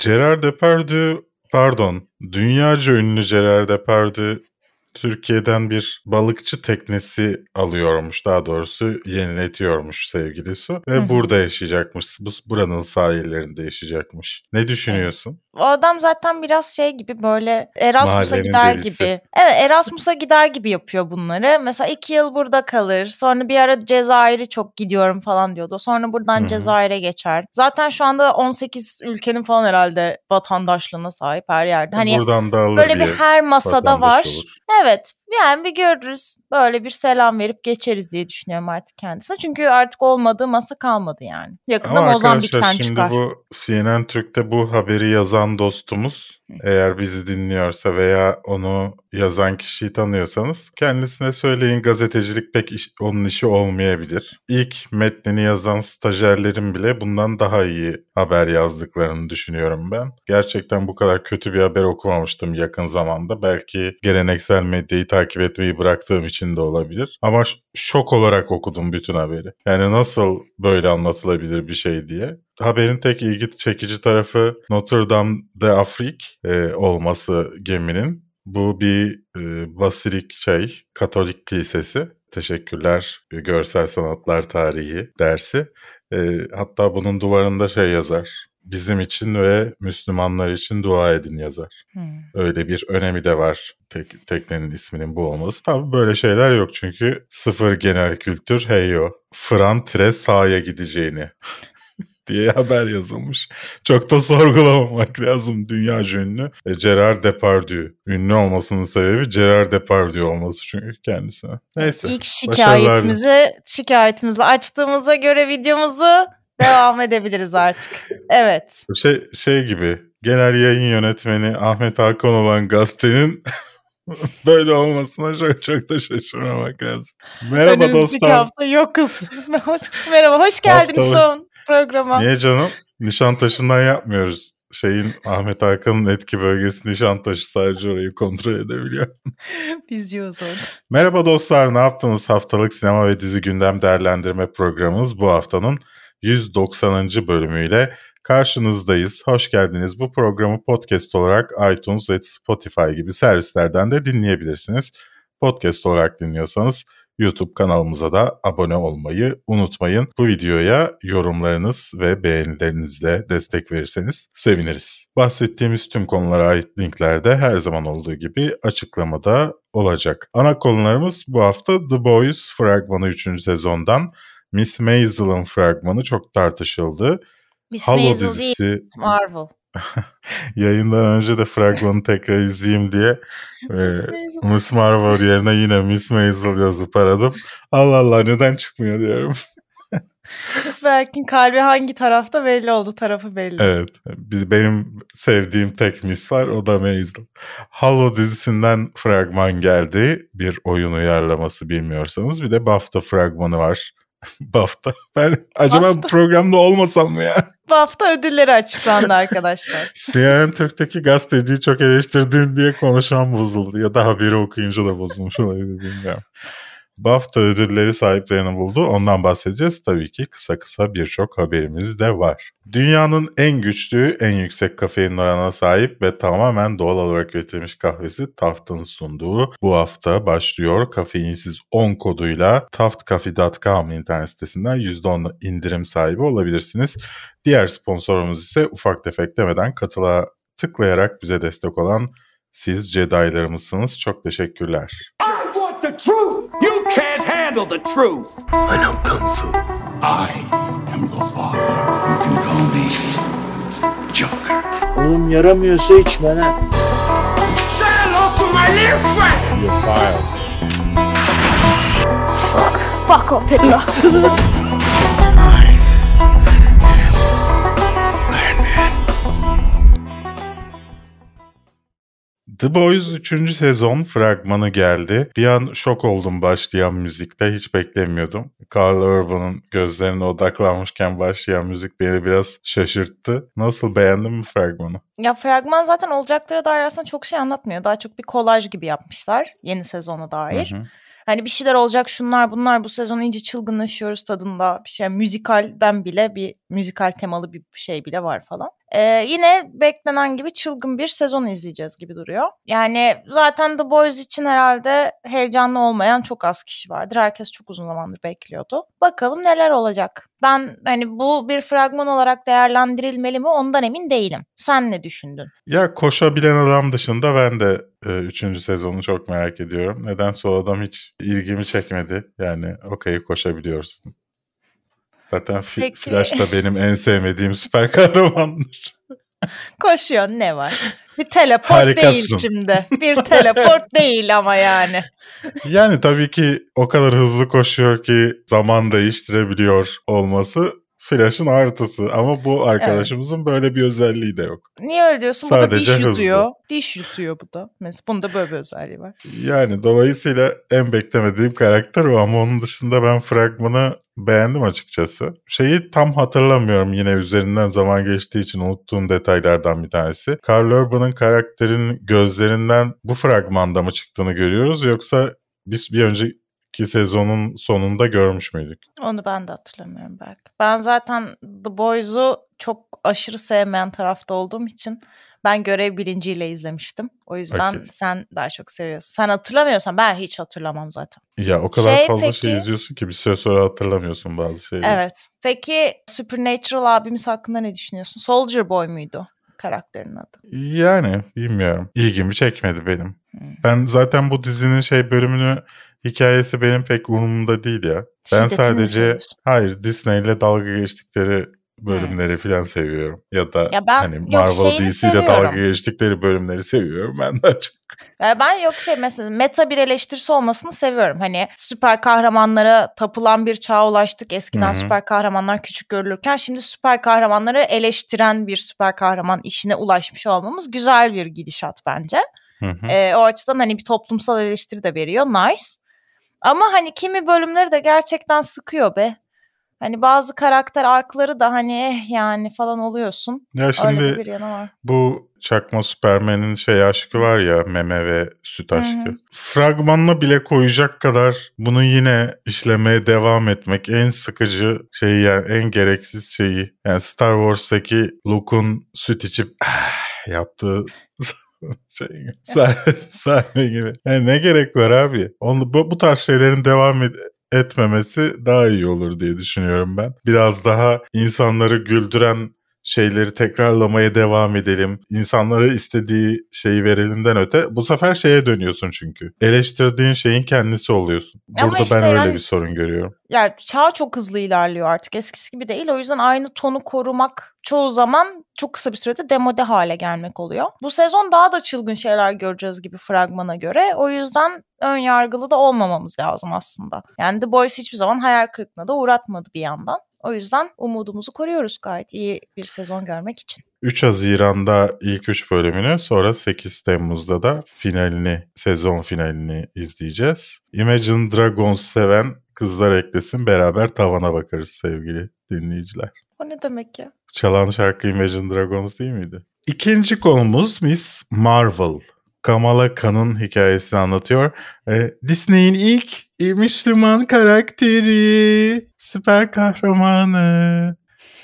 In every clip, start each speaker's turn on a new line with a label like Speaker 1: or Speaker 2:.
Speaker 1: Gerard Depardieu pardon dünyaca ünlü Gerard Depardieu Türkiye'den bir balıkçı teknesi alıyormuş daha doğrusu yeniletiyormuş sevgili su ve
Speaker 2: Hı hı.
Speaker 1: burada yaşayacakmış. Bu buranın sahillerinde yaşayacakmış. Ne düşünüyorsun?
Speaker 2: O adam zaten biraz şey gibi böyle Erasmus'a
Speaker 1: Mahallenin
Speaker 2: gider
Speaker 1: delisi.
Speaker 2: gibi. Evet Erasmus'a gider gibi yapıyor bunları. Mesela iki yıl burada kalır. Sonra bir ara Cezayir'e çok gidiyorum falan diyordu. Sonra buradan. Cezayir'e geçer. Zaten şu anda 18 ülkenin falan herhalde vatandaşlığına sahip her yerde. Hani
Speaker 1: Buradan da alır
Speaker 2: böyle bir her masada var.
Speaker 1: olur.
Speaker 2: Evet yani bir görürüz. Böyle bir selam verip geçeriz diye düşünüyorum artık kendisine. Çünkü artık olmadığı masa kalmadı yani. Yakında
Speaker 1: Ama
Speaker 2: Mozambik'ten
Speaker 1: arkadaşlar şimdi
Speaker 2: çıkar.
Speaker 1: bu CNN Türk'te bu haberi yazan dostumuz eğer bizi dinliyorsa veya onu yazan kişiyi tanıyorsanız kendisine söyleyin gazetecilik pek iş- onun işi olmayabilir. İlk metnini yazan stajyerlerin bile bundan daha iyi haber yazdıklarını düşünüyorum ben. Gerçekten bu kadar kötü bir haber okumamıştım yakın zamanda. Belki geleneksel medyayı takip etmeyi bıraktığım için de olabilir. Ama şok olarak okudum bütün haberi. Yani nasıl böyle anlatılabilir bir şey diye. Haberin tek ilgi çekici tarafı Notre Dame de Afrique e, olması geminin. Bu bir e, basilik şey, Katolik kilisesi. Teşekkürler e, görsel sanatlar tarihi dersi. E, hatta bunun duvarında şey yazar. Bizim için ve Müslümanlar için dua edin yazar.
Speaker 2: Hmm.
Speaker 1: Öyle bir önemi de var tek, teknenin isminin bu olması. Tabii böyle şeyler yok çünkü sıfır genel kültür heyo. Fran tire sahaya gideceğini diye haber yazılmış. Çok da sorgulamamak lazım dünya ünlü. E, Gerard Depardieu. Ünlü olmasının sebebi Gerard Depardieu olması çünkü kendisine. Neyse.
Speaker 2: İlk şikayetimizi şikayetimizle açtığımıza göre videomuzu devam edebiliriz artık. Evet.
Speaker 1: Şey, şey gibi genel yayın yönetmeni Ahmet Hakan olan gazetenin böyle olmasına çok çok da şaşırmamak lazım. Merhaba
Speaker 2: Önümüzdeki
Speaker 1: dostlar.
Speaker 2: hafta yokuz. Merhaba, hoş geldiniz
Speaker 1: Haftalık-
Speaker 2: son programa.
Speaker 1: Niye canım? Nişantaşı'ndan yapmıyoruz. Şeyin Ahmet Hakan'ın etki bölgesi Nişantaşı sadece orayı kontrol edebiliyor.
Speaker 2: Biz diyoruz orada.
Speaker 1: Merhaba dostlar ne yaptınız? Haftalık sinema ve dizi gündem değerlendirme programımız bu haftanın 190. bölümüyle karşınızdayız. Hoş geldiniz. Bu programı podcast olarak iTunes ve Spotify gibi servislerden de dinleyebilirsiniz. Podcast olarak dinliyorsanız YouTube kanalımıza da abone olmayı unutmayın. Bu videoya yorumlarınız ve beğenilerinizle destek verirseniz seviniriz. Bahsettiğimiz tüm konulara ait linkler de her zaman olduğu gibi açıklamada olacak. Ana konularımız bu hafta The Boys fragmanı 3. sezondan Miss Maisel'ın fragmanı çok tartışıldı.
Speaker 2: Miss
Speaker 1: Halo
Speaker 2: Maisel değil,
Speaker 1: dizisi
Speaker 2: Marvel.
Speaker 1: yayından önce de fragmanı tekrar izleyeyim diye e,
Speaker 2: Miss
Speaker 1: Marvel yerine yine Miss Maisel yazıp aradım. Allah Allah neden çıkmıyor diyorum.
Speaker 2: Belki kalbi hangi tarafta belli oldu. Tarafı belli.
Speaker 1: Evet. Biz, benim sevdiğim tek Miss var o da Maisel. Halo dizisinden fragman geldi. Bir oyun uyarlaması bilmiyorsanız. Bir de BAFTA fragmanı var. BAFTA. Ben acaba
Speaker 2: BAFTA.
Speaker 1: bu programda olmasam mı ya?
Speaker 2: Bu hafta ödülleri açıklandı arkadaşlar.
Speaker 1: CNN Türk'teki gazeteciyi çok eleştirdim diye konuşmam bozuldu. Ya da haberi okuyunca da bozulmuş olabilir bilmiyorum. BAFTA ödülleri sahiplerini buldu. Ondan bahsedeceğiz. Tabii ki kısa kısa birçok haberimiz de var. Dünyanın en güçlü, en yüksek kafein oranına sahip ve tamamen doğal olarak üretilmiş kahvesi Taft'ın sunduğu bu hafta başlıyor. Kafeinsiz 10 koduyla taftcafe.com internet sitesinden %10 indirim sahibi olabilirsiniz. Diğer sponsorumuz ise ufak tefek demeden katıla tıklayarak bize destek olan siz Jedi'larımızsınız. Çok teşekkürler.
Speaker 3: I want the truth. You can't handle the truth.
Speaker 4: I know Kung Fu.
Speaker 5: I am your father. You can call me Joker.
Speaker 6: Oğlum yaramıyorsa içme lan.
Speaker 3: Say hello to my little friend.
Speaker 1: You're fired.
Speaker 7: Fuck off Hitler.
Speaker 1: The Boys 3. sezon fragmanı geldi. Bir an şok oldum başlayan müzikte. Hiç beklemiyordum. Carl Urban'ın gözlerine odaklanmışken başlayan müzik beni biraz şaşırttı. Nasıl beğendin mi fragmanı?
Speaker 2: Ya fragman zaten olacaklara dair aslında çok şey anlatmıyor. Daha çok bir kolaj gibi yapmışlar yeni sezona dair.
Speaker 1: Hı hı.
Speaker 2: Hani bir şeyler olacak şunlar bunlar bu sezon iyice çılgınlaşıyoruz tadında bir şey. Müzikalden bile bir müzikal temalı bir şey bile var falan. Ee, yine beklenen gibi çılgın bir sezon izleyeceğiz gibi duruyor. Yani zaten The Boys için herhalde heyecanlı olmayan çok az kişi vardır. Herkes çok uzun zamandır bekliyordu. Bakalım neler olacak. Ben hani bu bir fragman olarak değerlendirilmeli mi ondan emin değilim. Sen ne düşündün?
Speaker 1: Ya koşabilen adam dışında ben de 3. E, sezonu çok merak ediyorum. Nedense o adam hiç ilgimi çekmedi. Yani okey koşabiliyorsun. Zaten Peki. Flash da benim en sevmediğim süper kahramandır.
Speaker 2: Koşuyor ne var? Bir teleport Harikasın. değil şimdi. Bir teleport değil ama yani.
Speaker 1: Yani tabii ki o kadar hızlı koşuyor ki zaman değiştirebiliyor olması Flash'ın artısı ama bu arkadaşımızın evet. böyle bir özelliği de yok.
Speaker 2: Niye öyle diyorsun? Sadece bu da diş yutuyor. Hızlı. Diş yutuyor bu da. Mesela bunda böyle bir özelliği var.
Speaker 1: Yani dolayısıyla en beklemediğim karakter o ama onun dışında ben fragmanı beğendim açıkçası. Şeyi tam hatırlamıyorum yine üzerinden zaman geçtiği için unuttuğum detaylardan bir tanesi. Carl Urban'ın karakterin gözlerinden bu fragmanda mı çıktığını görüyoruz yoksa biz bir önce ki sezonun sonunda görmüş müydük?
Speaker 2: Onu ben de hatırlamıyorum belki. Ben zaten The Boys'u çok aşırı sevmeyen tarafta olduğum için ben görev bilinciyle izlemiştim. O yüzden okay. sen daha çok seviyorsun. Sen hatırlamıyorsan ben hiç hatırlamam zaten.
Speaker 1: Ya o kadar şey, fazla peki, şey izliyorsun ki bir süre sonra hatırlamıyorsun bazı şeyleri.
Speaker 2: Evet. Peki Supernatural abimiz hakkında ne düşünüyorsun? Soldier Boy muydu? karakterin adı.
Speaker 1: Yani bilmiyorum. İlgimi çekmedi benim. Hmm. Ben zaten bu dizinin şey bölümünü hikayesi benim pek umurumda değil ya. Ben Şiddetini sadece hayır Disney ile dalga geçtikleri bölümleri hmm. falan seviyorum. Ya da ya ben, hani Marvel DC ile dalga geçtikleri bölümleri seviyorum ben daha çok.
Speaker 2: Ben yok şey mesela meta bir eleştirisi olmasını seviyorum. Hani süper kahramanlara tapılan bir çağa ulaştık. Eskiden Hı-hı. süper kahramanlar küçük görülürken şimdi süper kahramanları eleştiren bir süper kahraman işine ulaşmış olmamız güzel bir gidişat bence. Ee, o açıdan hani bir toplumsal eleştiri de veriyor. Nice. Ama hani kimi bölümleri de gerçekten sıkıyor be. Hani bazı karakter arkları da hani eh yani falan oluyorsun.
Speaker 1: Ya şimdi bir yanı var. bu çakma Superman'in şey aşkı var ya meme ve süt aşkı. Hı-hı. Fragmanla bile koyacak kadar bunu yine işlemeye devam etmek en sıkıcı şeyi yani en gereksiz şeyi. Yani Star Wars'taki Luke'un süt içip ah, yaptığı şey sahne gibi. Yani ne gerek var abi? Onu, bu, bu tarz şeylerin devam ed- etmemesi daha iyi olur diye düşünüyorum ben. Biraz daha insanları güldüren şeyleri tekrarlamaya devam edelim. İnsanlara istediği şeyi verelimden öte bu sefer şeye dönüyorsun çünkü. Eleştirdiğin şeyin kendisi oluyorsun. Burada işte ben öyle yani, bir sorun görüyorum.
Speaker 2: Ya çağ çok hızlı ilerliyor artık. Eskisi gibi değil. O yüzden aynı tonu korumak çoğu zaman çok kısa bir sürede demode hale gelmek oluyor. Bu sezon daha da çılgın şeyler göreceğiz gibi fragmana göre. O yüzden ön yargılı da olmamamız lazım aslında. Yani The Boys hiçbir zaman hayal kırıklığına da uğratmadı bir yandan. O yüzden umudumuzu koruyoruz gayet iyi bir sezon görmek için.
Speaker 1: 3 Haziran'da ilk 3 bölümünü sonra 8 Temmuz'da da finalini, sezon finalini izleyeceğiz. Imagine Dragons seven kızlar eklesin beraber tavana bakarız sevgili dinleyiciler.
Speaker 2: O ne demek ya?
Speaker 1: Çalan şarkı Imagine Dragons değil miydi? İkinci konumuz Miss Marvel. Kamala Khan'ın hikayesini anlatıyor. Ee, Disney'in ilk e, Müslüman karakteri, süper kahramanı.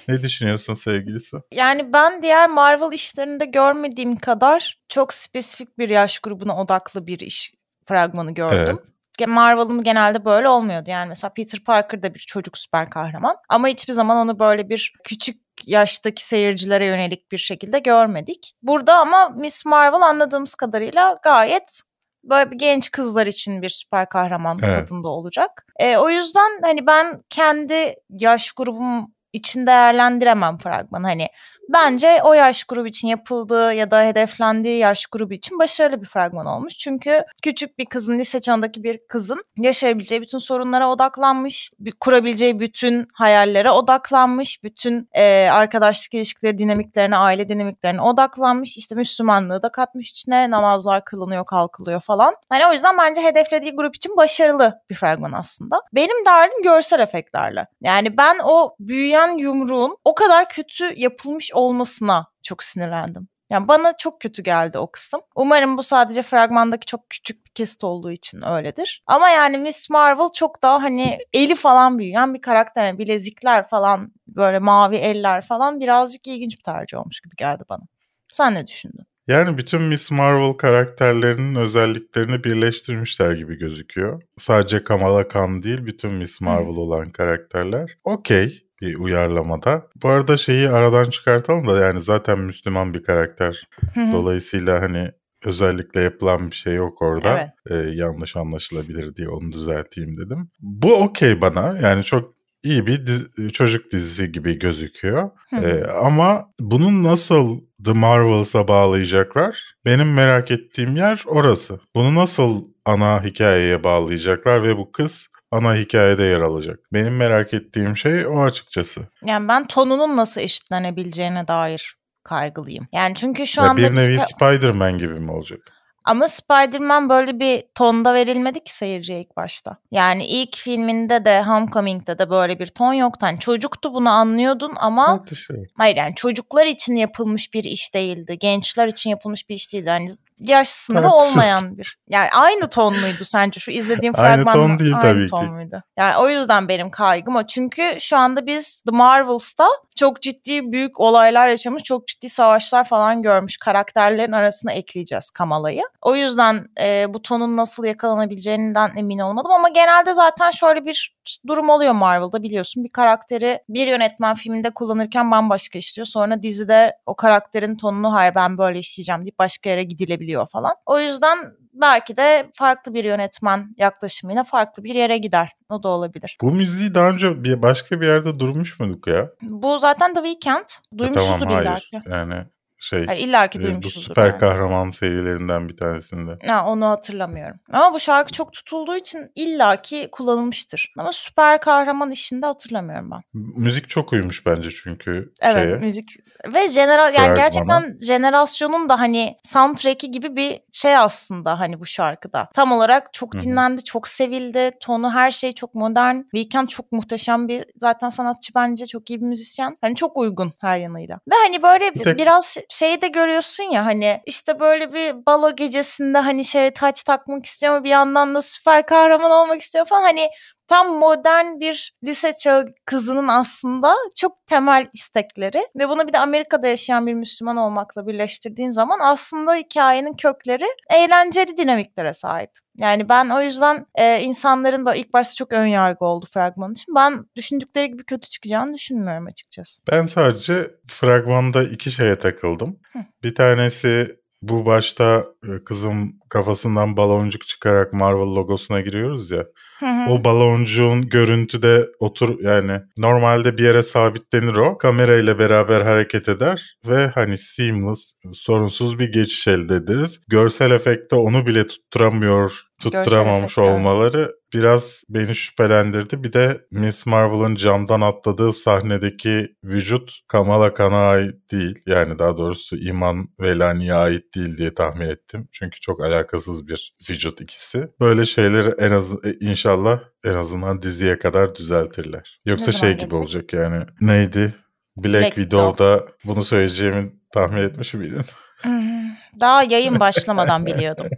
Speaker 1: Ne düşünüyorsun sevgilisi?
Speaker 2: Yani ben diğer Marvel işlerinde görmediğim kadar çok spesifik bir yaş grubuna odaklı bir iş fragmanı gördüm. Evet. Marvel'ım genelde böyle olmuyordu. Yani mesela Peter Parker da bir çocuk süper kahraman. Ama hiçbir zaman onu böyle bir küçük yaştaki seyircilere yönelik bir şekilde görmedik. Burada ama Miss Marvel anladığımız kadarıyla gayet böyle bir genç kızlar için bir süper kahraman evet. tadında olacak. E, o yüzden hani ben kendi yaş grubum için değerlendiremem fragman. Hani bence o yaş grubu için yapıldığı ya da hedeflendiği yaş grubu için başarılı bir fragman olmuş. Çünkü küçük bir kızın, lise çağındaki bir kızın yaşayabileceği bütün sorunlara odaklanmış, kurabileceği bütün hayallere odaklanmış, bütün e, arkadaşlık ilişkileri dinamiklerine, aile dinamiklerine odaklanmış. İşte Müslümanlığı da katmış içine, namazlar kılınıyor, kalkılıyor falan. Hani o yüzden bence hedeflediği grup için başarılı bir fragman aslında. Benim derdim görsel efektlerle. Yani ben o büyüyen yumruğun o kadar kötü yapılmış olmasına çok sinirlendim. Yani bana çok kötü geldi o kısım. Umarım bu sadece fragmandaki çok küçük bir kesit olduğu için öyledir. Ama yani Miss Marvel çok daha hani eli falan büyüyen bir karakter. Yani bilezikler falan böyle mavi eller falan birazcık ilginç bir tercih olmuş gibi geldi bana. Sen ne düşündün?
Speaker 1: Yani bütün Miss Marvel karakterlerinin özelliklerini birleştirmişler gibi gözüküyor. Sadece Kamala Khan değil bütün Miss Marvel olan karakterler. Okey bir uyarlamada. Bu arada şeyi aradan çıkartalım da yani zaten Müslüman bir karakter. Dolayısıyla hani özellikle yapılan bir şey yok orada.
Speaker 2: Evet.
Speaker 1: Ee, yanlış anlaşılabilir diye onu düzelteyim dedim. Bu okey bana. Yani çok iyi bir dizi- çocuk dizisi gibi gözüküyor. Ee, ama bunu nasıl The Marvels'a bağlayacaklar? Benim merak ettiğim yer orası. Bunu nasıl ana hikayeye bağlayacaklar ve bu kız ana hikayede yer alacak? Benim merak ettiğim şey o açıkçası.
Speaker 2: Yani ben tonunun nasıl eşitlenebileceğine dair kaygılıyım. Yani çünkü şu
Speaker 1: Ya
Speaker 2: anda
Speaker 1: bir nevi
Speaker 2: ka-
Speaker 1: Spider-Man gibi mi olacak?
Speaker 2: Ama Spider-Man böyle bir tonda verilmedi ki seyirciye ilk başta. Yani ilk filminde de Homecoming'de de böyle bir ton yoktu. Hani çocuktu bunu anlıyordun ama
Speaker 1: Tartışılır.
Speaker 2: hayır yani çocuklar için yapılmış bir iş değildi. Gençler için yapılmış bir iş değildi. Hani yaş sınırı olmayan bir. Yani aynı ton muydu sence şu izlediğim
Speaker 1: Aynı
Speaker 2: fragman?
Speaker 1: ton değil
Speaker 2: aynı
Speaker 1: tabii
Speaker 2: ton
Speaker 1: ki.
Speaker 2: muydu? Yani o yüzden benim kaygım o. Çünkü şu anda biz The Marvels'ta çok ciddi büyük olaylar yaşamış, çok ciddi savaşlar falan görmüş karakterlerin arasına ekleyeceğiz Kamala'yı. O yüzden e, bu tonun nasıl yakalanabileceğinden emin olmadım ama genelde zaten şöyle bir durum oluyor Marvel'da biliyorsun. Bir karakteri bir yönetmen filminde kullanırken bambaşka işliyor. Sonra dizide o karakterin tonunu hayır ben böyle işleyeceğim deyip başka yere gidilebiliyor falan. O yüzden belki de farklı bir yönetmen yaklaşımıyla farklı bir yere gider. O da olabilir.
Speaker 1: Bu müziği daha önce bir başka bir yerde durmuş muyduk ya?
Speaker 2: Bu zaten The Weeknd.
Speaker 1: E,
Speaker 2: Duymuşuzdur
Speaker 1: tamam hayır.
Speaker 2: illaki.
Speaker 1: Yani şey
Speaker 2: Hayır, illaki
Speaker 1: e, bu süper
Speaker 2: yani.
Speaker 1: kahraman serilerinden bir tanesinde.
Speaker 2: Ha, onu hatırlamıyorum. Ama bu şarkı çok tutulduğu için illaki kullanılmıştır. Ama süper kahraman işinde hatırlamıyorum ben.
Speaker 1: Müzik çok uymuş bence çünkü
Speaker 2: Evet
Speaker 1: şeye.
Speaker 2: müzik ve general yani gerçekten jenerasyonun da hani soundtrack'i gibi bir şey aslında hani bu şarkıda. Tam olarak çok dinlendi, çok sevildi. Tonu her şey çok modern. Weekend çok muhteşem bir zaten sanatçı bence çok iyi bir müzisyen. Hani çok uygun her yanıyla. Ve hani böyle
Speaker 1: Bir tek-
Speaker 2: biraz şey de görüyorsun ya hani işte böyle bir balo gecesinde hani şey taç takmak istiyor ama bir yandan da süper kahraman olmak istiyor falan. Hani tam modern bir lise çağı kızının aslında çok temel istekleri ve bunu bir de Amerika'da yaşayan bir Müslüman olmakla birleştirdiğin zaman aslında hikayenin kökleri eğlenceli dinamiklere sahip. Yani ben o yüzden e, insanların ilk başta çok ön yargı oldu fragman için. Ben düşündükleri gibi kötü çıkacağını düşünmüyorum açıkçası.
Speaker 1: Ben sadece fragmanda iki şeye takıldım.
Speaker 2: Hı.
Speaker 1: Bir tanesi bu başta kızım kafasından baloncuk çıkarak Marvel logosuna giriyoruz ya.
Speaker 2: Hı hı.
Speaker 1: O baloncuğun görüntüde otur yani normalde bir yere sabitlenir o. Kamerayla beraber hareket eder ve hani seamless, sorunsuz bir geçiş elde ederiz. Görsel efekte onu bile tutturamıyor, tutturamamış olmaları biraz beni şüphelendirdi. Bir de Miss Marvel'ın camdan atladığı sahnedeki vücut Kamala Khan'a ait değil. Yani daha doğrusu İman Velani'ye ait değil diye tahmin ettim. Çünkü çok alakasız bir vücut ikisi. Böyle şeyleri en az e, inşallah en azından diziye kadar düzeltirler. Yoksa şey gibi
Speaker 2: gelecek?
Speaker 1: olacak yani. Neydi? Black,
Speaker 2: Black
Speaker 1: Widow'da bunu söyleyeceğimi tahmin etmiş miydin?
Speaker 2: Hı. Daha yayın başlamadan biliyordum.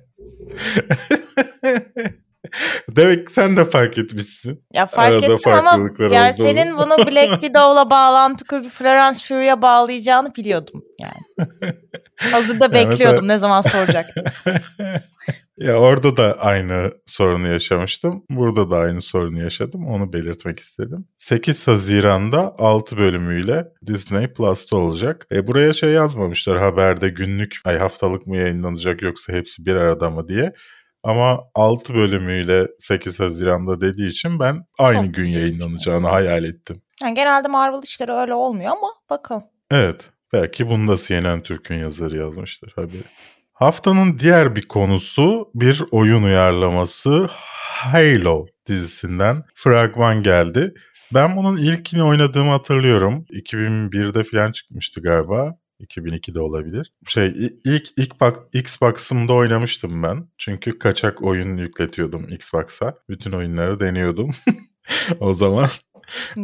Speaker 1: Demek sen de fark etmişsin.
Speaker 2: Ya fark
Speaker 1: Arada
Speaker 2: ettim ama yani
Speaker 1: olduğunu.
Speaker 2: senin bunu Black Widow'la bağlantı kurup Florence Pugh'ya bağlayacağını biliyordum yani. Hazırda bekliyordum
Speaker 1: mesela-
Speaker 2: ne zaman soracak.
Speaker 1: ya orada da aynı sorunu yaşamıştım. Burada da aynı sorunu yaşadım. Onu belirtmek istedim. 8 Haziran'da 6 bölümüyle Disney Plus'ta olacak. E buraya şey yazmamışlar haberde günlük ay haftalık mı yayınlanacak yoksa hepsi bir arada mı diye. Ama 6 bölümüyle 8 Haziran'da dediği için ben aynı
Speaker 2: Çok
Speaker 1: gün yayınlanacağını hayal ettim.
Speaker 2: Yani genelde Marvel işleri öyle olmuyor ama bakalım.
Speaker 1: Evet. Belki bunu da CNN Türk'ün yazarı yazmıştır haberi. Haftanın diğer bir konusu bir oyun uyarlaması Halo dizisinden fragman geldi. Ben bunun ilkini oynadığımı hatırlıyorum. 2001'de falan çıkmıştı galiba. 2002'de olabilir. Şey ilk ilk bak Xbox'ımda oynamıştım ben. Çünkü kaçak oyun yükletiyordum Xbox'a. Bütün oyunları deniyordum o zaman.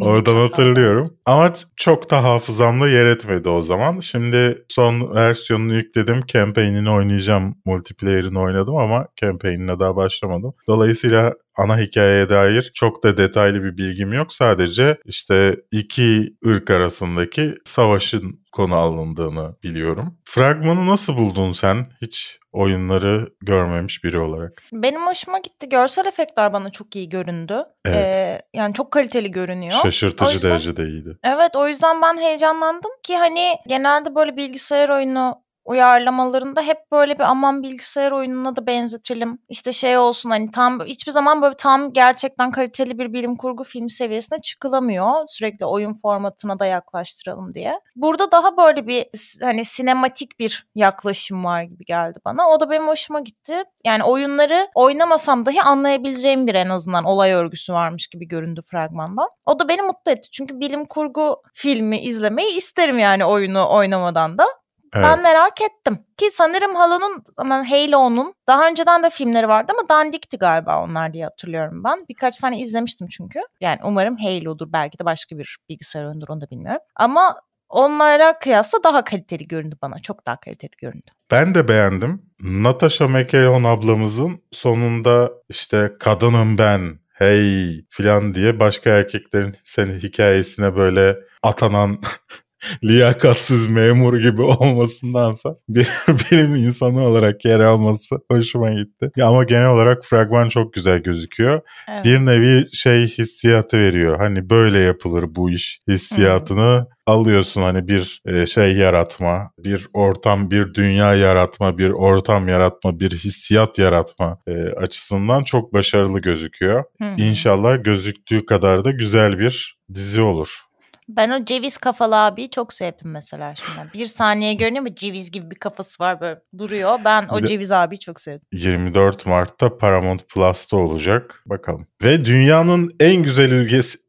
Speaker 1: Oradan hatırlıyorum. Ama çok da hafızamda yer etmedi o zaman. Şimdi son versiyonunu yükledim. Campaign'ini oynayacağım. Multiplayer'ini oynadım ama campaign'ine daha başlamadım. Dolayısıyla ana hikayeye dair çok da detaylı bir bilgim yok. Sadece işte iki ırk arasındaki savaşın konu alındığını biliyorum. Fragmanı nasıl buldun sen? Hiç oyunları görmemiş biri olarak.
Speaker 2: Benim hoşuma gitti. Görsel efektler bana çok iyi göründü.
Speaker 1: Evet.
Speaker 2: Ee, yani çok kaliteli görünüyor.
Speaker 1: Şaşırtıcı
Speaker 2: O yüzden-
Speaker 1: derecede iyiydi.
Speaker 2: Evet o yüzden ben heyecanlandım ki hani genelde böyle bilgisayar oyunu uyarlamalarında hep böyle bir aman bilgisayar oyununa da benzetelim. İşte şey olsun hani tam hiçbir zaman böyle tam gerçekten kaliteli bir bilim kurgu film seviyesine çıkılamıyor. Sürekli oyun formatına da yaklaştıralım diye. Burada daha böyle bir hani sinematik bir yaklaşım var gibi geldi bana. O da benim hoşuma gitti. Yani oyunları oynamasam dahi anlayabileceğim bir en azından olay örgüsü varmış gibi göründü fragmanda. O da beni mutlu etti. Çünkü bilim kurgu filmi izlemeyi isterim yani oyunu oynamadan da.
Speaker 1: Evet.
Speaker 2: Ben merak ettim. Ki sanırım Halo'nun, aman Halo'nun daha önceden de filmleri vardı ama dandikti galiba onlar diye hatırlıyorum ben. Birkaç tane izlemiştim çünkü. Yani umarım Halo'dur. Belki de başka bir bilgisayar oyunudur onu da bilmiyorum. Ama onlara kıyasla daha kaliteli göründü bana. Çok daha kaliteli göründü.
Speaker 1: Ben de beğendim. Natasha McElhone ablamızın sonunda işte kadınım ben hey filan diye başka erkeklerin senin hikayesine böyle atanan liyakatsiz memur gibi olmasındansa bir bilim insanı olarak yer alması hoşuma gitti. Ama genel olarak fragman çok güzel gözüküyor.
Speaker 2: Evet.
Speaker 1: Bir nevi şey hissiyatı veriyor. Hani böyle yapılır bu iş hissiyatını alıyorsun hani bir e, şey yaratma, bir ortam, bir dünya yaratma, bir ortam yaratma, bir hissiyat yaratma e, açısından çok başarılı gözüküyor.
Speaker 2: Hı hı.
Speaker 1: İnşallah gözüktüğü kadar da güzel bir dizi olur.
Speaker 2: Ben o ceviz kafalı abiyi çok sevdim mesela şimdi. Bir saniye görünüyor ama ceviz gibi bir kafası var böyle duruyor. Ben o ceviz abiyi çok sevdim.
Speaker 1: 24 Mart'ta Paramount Plus'ta olacak. Bakalım. Ve dünyanın en güzel ülkesi...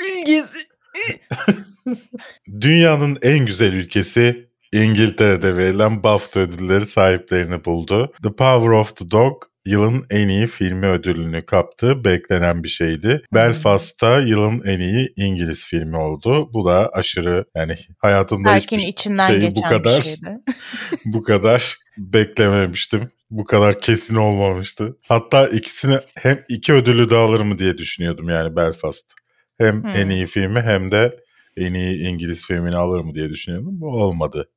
Speaker 2: Ülgesi.
Speaker 1: Dünyanın en güzel ülkesi İngiltere'de verilen BAFTA ödülleri sahiplerini buldu. The Power of the Dog yılın en iyi filmi ödülünü kaptı. Beklenen bir şeydi. Belfast'ta yılın en iyi İngiliz filmi oldu. Bu da aşırı yani hayatımda
Speaker 2: Berk'in
Speaker 1: hiçbir
Speaker 2: içinden
Speaker 1: şeyi
Speaker 2: geçen
Speaker 1: bu kadar
Speaker 2: bir şeydi.
Speaker 1: bu kadar beklememiştim. Bu kadar kesin olmamıştı. Hatta ikisini hem iki ödülü de alır mı diye düşünüyordum yani Belfast. Hem
Speaker 2: Hmm.
Speaker 1: en iyi filmi hem de en iyi İngiliz filmini alır mı diye düşünüyordum. Bu olmadı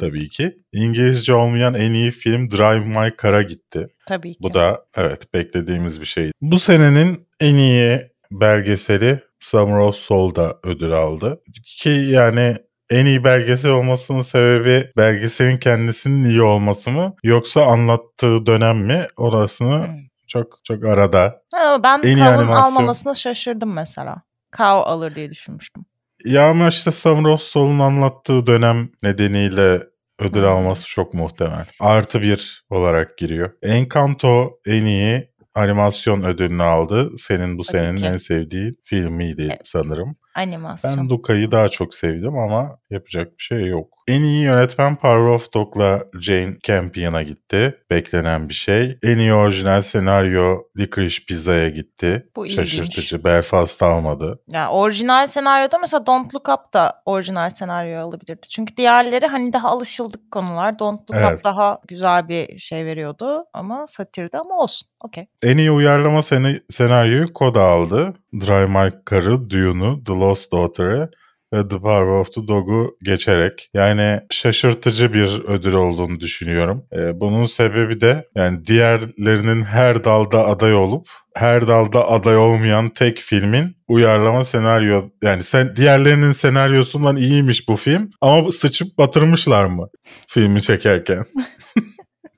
Speaker 1: Tabii ki. İngilizce olmayan en iyi film Drive My Car'a gitti.
Speaker 2: Tabii ki.
Speaker 1: Bu da evet beklediğimiz bir şey. Bu senenin en iyi belgeseli Summer of Soul'da ödül aldı. Ki yani en iyi belgesel olmasının sebebi belgeselin kendisinin iyi olması mı yoksa anlattığı dönem mi orasını
Speaker 2: Hmm.
Speaker 1: çok çok arada.
Speaker 2: Ha, ben
Speaker 1: En animasyon.
Speaker 2: almamasına şaşırdım mesela. Kav alır diye düşünmüştüm.
Speaker 1: Ya ama işte Summer of Soul'un anlattığı dönem nedeniyle ödül alması çok muhtemel. Artı bir olarak giriyor. Encanto en iyi animasyon ödülünü aldı. Senin bu senenin en sevdiği filmiydi
Speaker 2: Evet.
Speaker 1: sanırım.
Speaker 2: Animasyon.
Speaker 1: Ben Luka'yı daha çok sevdim ama yapacak bir şey yok. En iyi yönetmen Power of Dog'la Jane Campion'a gitti. Beklenen bir şey. En iyi orijinal senaryo Licorice Pizza'ya gitti.
Speaker 2: Bu ilginç.
Speaker 1: Şaşırtıcı. Belfast almadı.
Speaker 2: Ya orijinal senaryoda mesela Don't Look Up da orijinal senaryo alabilirdi. Çünkü diğerleri hani daha alışıldık konular. Don't Look
Speaker 1: Evet.
Speaker 2: Up daha güzel bir şey veriyordu ama satirdi ama olsun. Okey.
Speaker 1: En iyi uyarlama seni, senaryoyu Koda aldı. Drive My Car'ı, Dune'u, The Lost Daughter'ı ve The Power of the Dog'u geçerek. Yani şaşırtıcı bir ödül olduğunu düşünüyorum. Ee, bunun sebebi de yani diğerlerinin her dalda aday olup her dalda aday olmayan tek filmin uyarlama senaryo yani sen diğerlerinin senaryosundan iyiymiş bu film ama sıçıp batırmışlar mı filmi çekerken?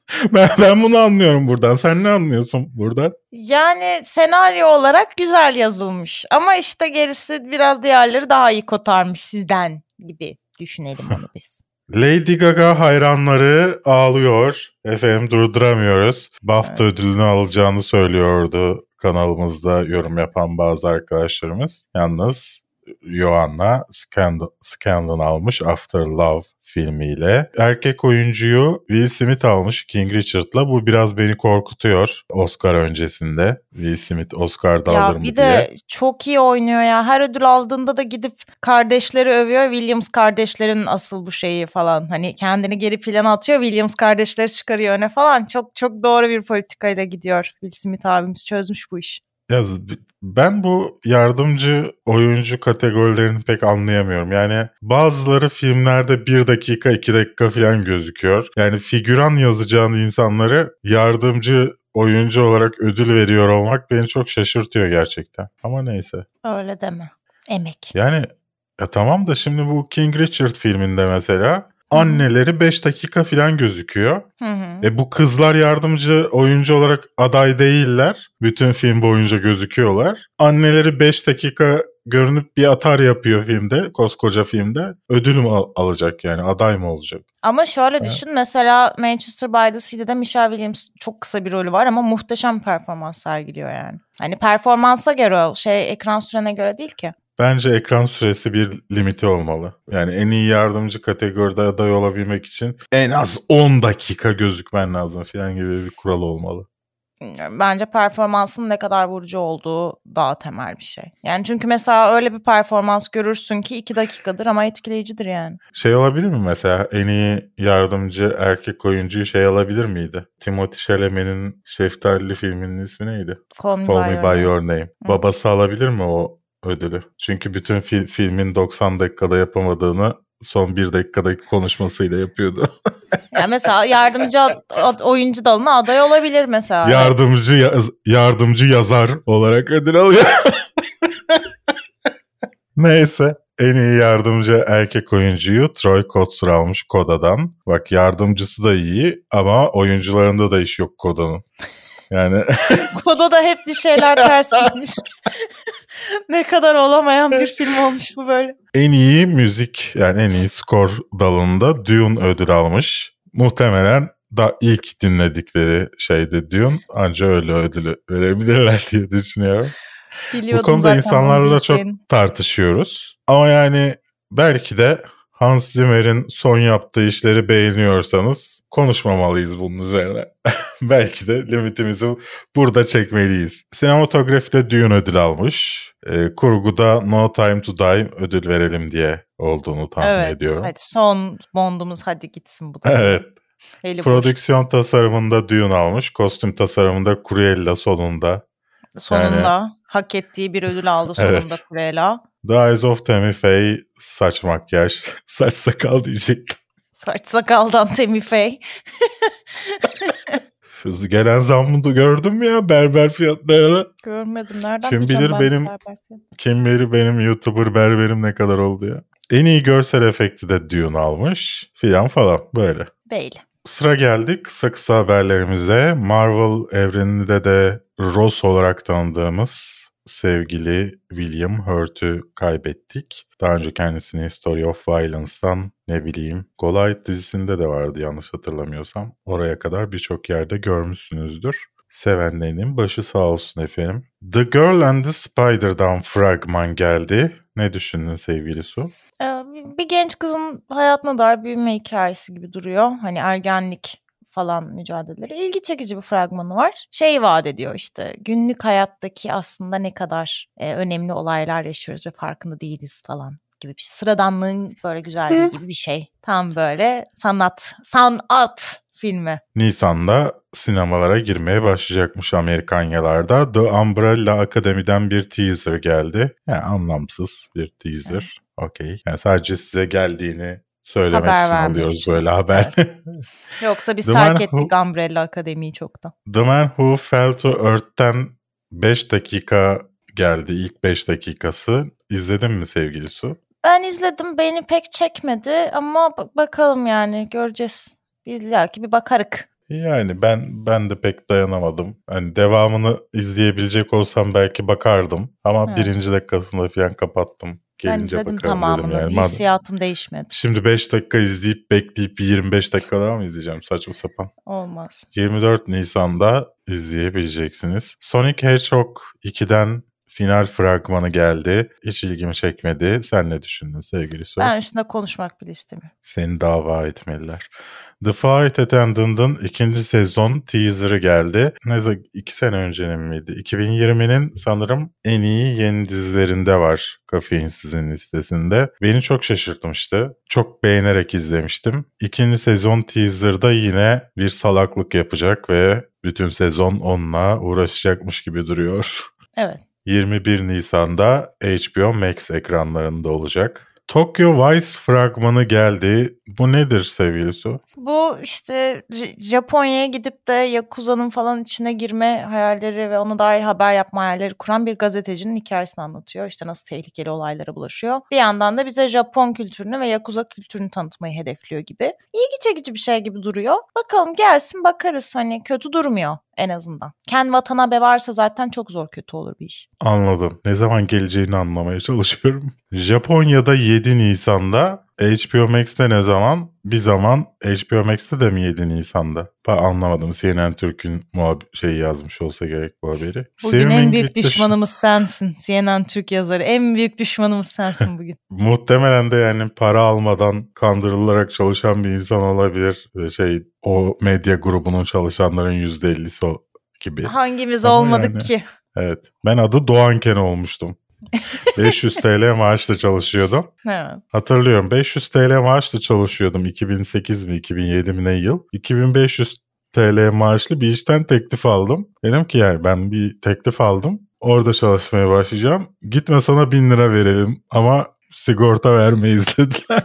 Speaker 1: ben, ben bunu anlıyorum buradan. Sen ne anlıyorsun buradan?
Speaker 2: Yani senaryo olarak güzel yazılmış ama işte gerisi biraz diğerleri daha iyi kotarmış sizden gibi düşünelim onu biz.
Speaker 1: Lady Gaga hayranları ağlıyor. Efendim durduramıyoruz. BAFTA ödülünü alacağını söylüyordu kanalımızda yorum yapan bazı arkadaşlarımız. Yalnız Joanna Scandal, Scandal almış After Love filmiyle. Erkek oyuncuyu Will Smith almış King Richard'la. Bu biraz beni korkutuyor Oscar öncesinde. Will Smith Oscar'da
Speaker 2: Ya
Speaker 1: alır mı
Speaker 2: bir
Speaker 1: diye.
Speaker 2: de çok iyi oynuyor ya. Her ödül aldığında da gidip kardeşleri övüyor. Williams kardeşlerin asıl bu şeyi falan. Hani kendini geri plana atıyor. Williams kardeşleri çıkarıyor öne falan. Çok çok doğru bir politikayla gidiyor. Will Smith abimiz çözmüş bu iş.
Speaker 1: Ya ben bu yardımcı oyuncu kategorilerini pek anlayamıyorum. Yani bazıları filmlerde bir dakika iki dakika falan gözüküyor. Yani figüran yazacağın insanları yardımcı oyuncu olarak ödül veriyor olmak beni çok şaşırtıyor gerçekten. Ama neyse.
Speaker 2: Öyle deme. Emek.
Speaker 1: Yani ya tamam da şimdi bu King Richard filminde mesela anneleri 5 dakika falan gözüküyor.
Speaker 2: Hı hı.
Speaker 1: E bu kızlar yardımcı oyuncu olarak aday değiller. Bütün film boyunca gözüküyorlar. Anneleri 5 dakika görünüp bir atar yapıyor filmde, koskoca filmde. Ödül mü al- alacak yani aday mı olacak?
Speaker 2: Ama şöyle düşün mesela Manchester by the Sea'de Michelle Williams çok kısa bir rolü var ama muhteşem performans sergiliyor yani. Hani performansa göre o şey ekran sürene göre değil ki.
Speaker 1: Bence ekran süresi bir limiti olmalı. Yani en iyi yardımcı kategoride aday olabilmek için en az 10 dakika gözükmen lazım falan gibi bir kural olmalı.
Speaker 2: Bence performansın ne kadar vurucu olduğu daha temel bir şey. Yani çünkü mesela öyle bir performans görürsün ki iki dakikadır ama etkileyicidir yani.
Speaker 1: Şey olabilir mi mesela en iyi yardımcı erkek oyuncuyu şey alabilir miydi? Timothy Chalamet'in Şeftalili filminin ismi neydi?
Speaker 2: Call Me,
Speaker 1: Call
Speaker 2: by,
Speaker 1: Me
Speaker 2: Your
Speaker 1: By. Your Name. Babası alabilir mi o ödülü? Çünkü bütün fil- filmin 90 dakikada yapamadığını son bir dakikadaki konuşmasıyla yapıyordu.
Speaker 2: Yani mesela yardımcı ad- oyuncu dalına aday olabilir mesela.
Speaker 1: yardımcı yaz- yardımcı yazar olarak ödül alıyor. Neyse. En iyi yardımcı erkek oyuncuyu Troy Kotsur almış Koda'dan. Bak yardımcısı da iyi ama oyuncularında da iş yok Koda'nın. Yani
Speaker 2: Koda da hep bir şeyler ters gitmiş. ne kadar olamayan bir film olmuş bu böyle.
Speaker 1: en iyi müzik yani en iyi skor dalında Dune ödül almış. Muhtemelen da ilk dinledikleri şeydi Dune. Anca öyle ödülü verebilirler diye düşünüyorum.
Speaker 2: Biliyordum
Speaker 1: Bu konuda
Speaker 2: zaten
Speaker 1: insanlarla çok tartışıyoruz. Ama yani belki de Hans Zimmer'in son yaptığı işleri beğeniyorsanız konuşmamalıyız bunun üzerine. belki de limitimizi burada çekmeliyiz. Sinematografide Dune ödül almış. Ee, kurguda No Time to Die ödül verelim diye olduğunu tahmin
Speaker 2: Evet
Speaker 1: ediyorum.
Speaker 2: hadi son bondumuz hadi gitsin bu da.
Speaker 1: Evet.
Speaker 2: Eli boş.
Speaker 1: Prodüksiyon tasarımında Dune almış. Kostüm tasarımında Cruella sonunda.
Speaker 2: Sonunda hak ettiği bir ödül aldı sonunda
Speaker 1: Evet.
Speaker 2: Cruella.
Speaker 1: The Eyes of Tammy Faye saç makyaj. saç sakal diyecektim.
Speaker 2: Saç sakaldan Temi Faye.
Speaker 1: Hızlı gelen zammı da gördün mü ya berber fiyatlarına?
Speaker 2: Görmedim. Nereden
Speaker 1: Kim bilir
Speaker 2: ben
Speaker 1: benim-
Speaker 2: berber?
Speaker 1: Kim bilir benim YouTuber berberim ne kadar oldu ya. En iyi görsel efekti de Dune almış. Filan falan böyle.
Speaker 2: Değil.
Speaker 1: Sıra geldi kısa kısa haberlerimize. Marvel evreninde de Ross olarak tanıdığımız sevgili William Hurt'ü kaybettik. Daha önce kendisini History of Violence'dan ne bileyim Goliath dizisinde de vardı yanlış hatırlamıyorsam. Oraya kadar birçok yerde görmüşsünüzdür. Sevenlerinin başı sağ olsun efendim. The Girl and the Spider'dan fragman geldi. Ne düşündün sevgili Su?
Speaker 2: Ee, bir- genç kızın hayatına dair büyüme hikayesi gibi duruyor. Hani ergenlik falan mücadeleleri. İlgi çekici bir fragmanı var. Şey vaat ediyor işte günlük hayattaki aslında ne kadar e, önemli olaylar yaşıyoruz ve farkında değiliz falan gibi bir şey. Sıradanlığın böyle güzelliği gibi bir şey. Tam böyle sanat, sanat filmi.
Speaker 1: Nisan'da sinemalara girmeye başlayacakmış Amerikanyalarda. The Umbrella Akademi'den bir teaser geldi. Yani anlamsız bir teaser. Okey. Yani sadece size geldiğini söylemek
Speaker 2: Haber
Speaker 1: için
Speaker 2: vermek
Speaker 1: alıyoruz böyle haber.
Speaker 2: Yoksa biz
Speaker 1: The
Speaker 2: terk ettik
Speaker 1: Who-
Speaker 2: Umbrella Akademi'yi çoktan.
Speaker 1: The Man Who Fell to Earth'ten 5 dakika geldi. İlk 5 dakikası. İzledin mi sevgili Su?
Speaker 2: Ben izledim beni pek çekmedi ama ba- bakalım yani göreceğiz. İlla ki bir bakarık.
Speaker 1: Yani ben ben de pek dayanamadım. Hani devamını izleyebilecek olsam belki bakardım. Ama
Speaker 2: Evet.
Speaker 1: birinci dakikasında falan kapattım.
Speaker 2: Ben
Speaker 1: Gelince
Speaker 2: izledim
Speaker 1: bakarım
Speaker 2: tamamını.
Speaker 1: dedim yani.
Speaker 2: Hissiyatım değişmedi.
Speaker 1: Şimdi 5 dakika izleyip bekleyip 25 dakika daha mı izleyeceğim saçma sapan.
Speaker 2: Olmaz.
Speaker 1: 24 Nisan'da izleyebileceksiniz. Sonic Hedgehog 2'den final fragmanı geldi. Hiç ilgimi çekmedi. Sen ne düşündün sevgili Su?
Speaker 2: Ben üstünde konuşmak bile istemiyorum.
Speaker 1: Seni dava etmeliler. The Flight Attendant'ın ikinci sezon teaser'ı geldi. Ne zaman iki sene öncenin miydi? 2020'nin sanırım en iyi yeni dizilerinde var Kafeinsiz'in listesinde. Beni çok şaşırtmıştı. Çok beğenerek izlemiştim. İkinci sezon teaser'da yine bir salaklık yapacak ve bütün sezon onunla uğraşacakmış gibi duruyor.
Speaker 2: Evet.
Speaker 1: 21 Nisan'da HBO Max ekranlarında olacak. Tokyo Vice fragmanı geldi. Bu nedir sevgili Su?
Speaker 2: Bu işte Japonya'ya gidip de Yakuza'nın falan içine girme hayalleri ve ona dair haber yapma hayalleri kuran bir gazetecinin hikayesini anlatıyor. İşte nasıl tehlikeli olaylara bulaşıyor. Bir yandan da bize Japon kültürünü ve Yakuza kültürünü tanıtmayı hedefliyor gibi. İlgi çekici bir şey gibi duruyor. Bakalım gelsin bakarız hani kötü durmuyor en azından. Ken Watanabe varsa zaten çok zor kötü olur bir iş.
Speaker 1: Anladım. Ne zaman geleceğini anlamaya çalışıyorum. Japonya'da 7 Nisan'da HBO Max'te ne zaman? Bir zaman HBO Max'te de mi 7 Nisan'da? Ben anlamadım. CNN Türk'ün muhab- şey yazmış olsa gerek bu haberi.
Speaker 2: Bugün en
Speaker 1: Swimming
Speaker 2: büyük düşmanımız sensin. CNN Türk yazarı. En büyük düşmanımız sensin bugün.
Speaker 1: Muhtemelen de yani para almadan kandırılarak çalışan bir insan olabilir. Şey o medya grubunun çalışanların %50'si o gibi.
Speaker 2: Hangimiz
Speaker 1: Ama
Speaker 2: olmadık
Speaker 1: yani-
Speaker 2: ki?
Speaker 1: Evet. Ben adı Doğan Ken olmuştum. 500 TL maaşla çalışıyordum.
Speaker 2: Evet.
Speaker 1: Hatırlıyorum 500 TL maaşla çalışıyordum 2008 mi 2007 mi ne yıl. 2500 TL maaşlı bir işten teklif aldım. Dedim ki yani ben bir teklif aldım. Orada çalışmaya başlayacağım. Gitme sana 1000 lira verelim ama sigorta vermeyiz dediler.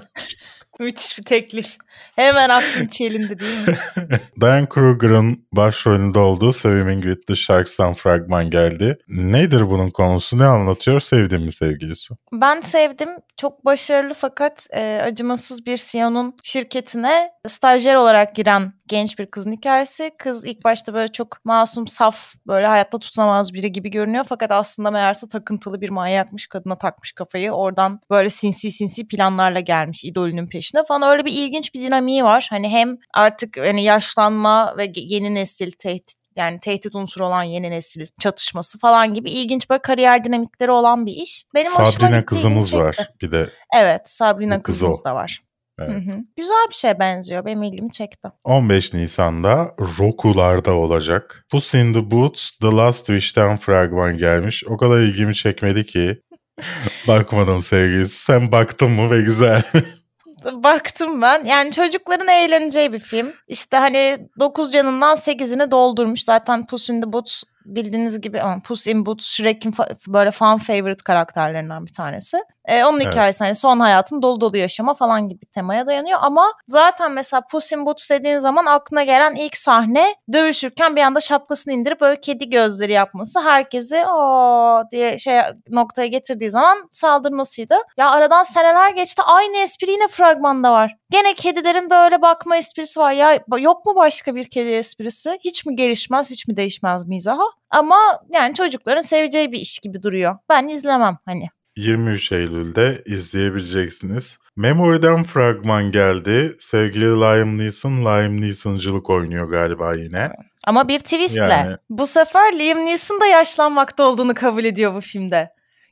Speaker 2: Müthiş bir teklif. Hemen aklım çelindi değil mi?
Speaker 1: Diane Kruger'ın başrolünde olduğu Swimming with the Sharks'tan fragman geldi. Nedir bunun konusu? Ne anlatıyor? Sevdin mi sevgilisi?
Speaker 2: Ben sevdim. Çok başarılı fakat e, acımasız bir CEO'nun şirketine stajyer olarak giren genç bir kızın hikayesi. Kız ilk başta böyle çok masum, saf, böyle hayatta tutunamaz biri gibi görünüyor. Fakat aslında meğerse takıntılı bir manyakmış. Kadına takmış kafayı. Oradan böyle sinsi sinsi planlarla gelmiş idolünün peşine falan. Öyle bir ilginç bir dinamiği var. Hani hem artık hani yaşlanma ve ge- yeni nesil tehdit yani tehdit unsuru olan yeni nesil çatışması falan gibi ilginç böyle kariyer dinamikleri olan bir iş. Benim
Speaker 1: Sabrina kızımız var bir de.
Speaker 2: Evet Sabrina
Speaker 1: kız
Speaker 2: kızımız
Speaker 1: o.
Speaker 2: da var.
Speaker 1: Evet.
Speaker 2: Hı hı. Güzel bir şeye benziyor. Benim ilgimi çekti.
Speaker 1: 15 Nisan'da Roku'larda olacak. Puss in the Boots The Last Wish'ten fragman gelmiş. O kadar ilgimi çekmedi ki. Bakmadım sevgilisi. Sen baktın mı ve güzel?
Speaker 2: Baktım ben. Yani çocukların eğleneceği bir film. İşte hani 9 canından 8'ini doldurmuş. Zaten Puss in the Boots bildiğiniz gibi Puss in Boots Shrek'in böyle fan favorite karakterlerinden bir tanesi. Ee, onun
Speaker 1: Evet.
Speaker 2: hikayesi hani son hayatın dolu dolu yaşama falan gibi temaya dayanıyor. Ama zaten mesela Puss in Boots dediğin zaman aklına gelen ilk sahne dövüşürken bir anda şapkasını indirip böyle kedi gözleri yapması. Herkesi o diye şey noktaya getirdiği zaman saldırmasıydı. Ya aradan seneler geçti aynı espri yine fragmanda var. Gene kedilerin böyle bakma esprisi var. Ya yok mu başka bir kedi esprisi? Hiç mi gelişmez, hiç mi değişmez mizaha? Ama yani çocukların seveceği bir iş gibi duruyor. Ben izlemem hani.
Speaker 1: 23 Eylül'de izleyebileceksiniz. Memory'den fragman geldi. Sevgili Liam Neeson, Liam Neeson'cılık oynuyor galiba yine.
Speaker 2: Ama bir twistle.
Speaker 1: Yani-
Speaker 2: Bu sefer Liam Neeson da yaşlanmakta olduğunu kabul ediyor bu filmde.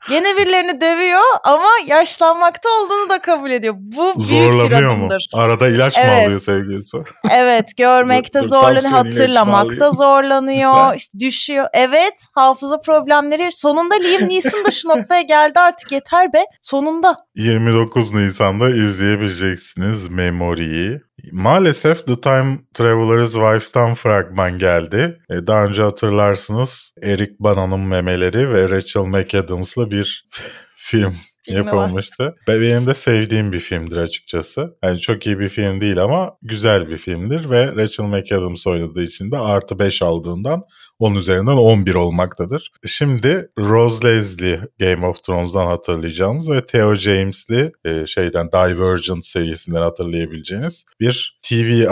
Speaker 2: Gene birilerini dövüyor ama yaşlanmakta olduğunu da kabul ediyor. Bu büyük bir
Speaker 1: Zorlanıyor mu? Arada ilaç mı
Speaker 2: Evet.
Speaker 1: alıyor sevgilisi?
Speaker 2: Evet görmekte zorlanıyor,
Speaker 1: mı
Speaker 2: hatırlamakta
Speaker 1: alıyor?
Speaker 2: zorlanıyor, işte düşüyor. Evet hafıza problemleri. Sonunda Liam Neeson da şu noktaya geldi artık yeter be. Sonunda.
Speaker 1: 29 Nisan'da izleyebileceksiniz Memory'yi. Maalesef The Time Traveler's Wife'tan fragman geldi. E, daha önce hatırlarsınız Eric Bana'nın memeleri ve Rachel McAdams'la bir film yapılmıştı. Ve benim de sevdiğim bir filmdir açıkçası. Yani çok iyi bir film değil ama güzel bir filmdir ve Rachel McAdams oynadığı için de artı 5 aldığından 10 üzerinden 11 olmaktadır. Şimdi Rose Leslie Game of Thrones'dan hatırlayacağınız ve Theo James'li e, şeyden Divergent serisinden hatırlayabileceğiniz bir TV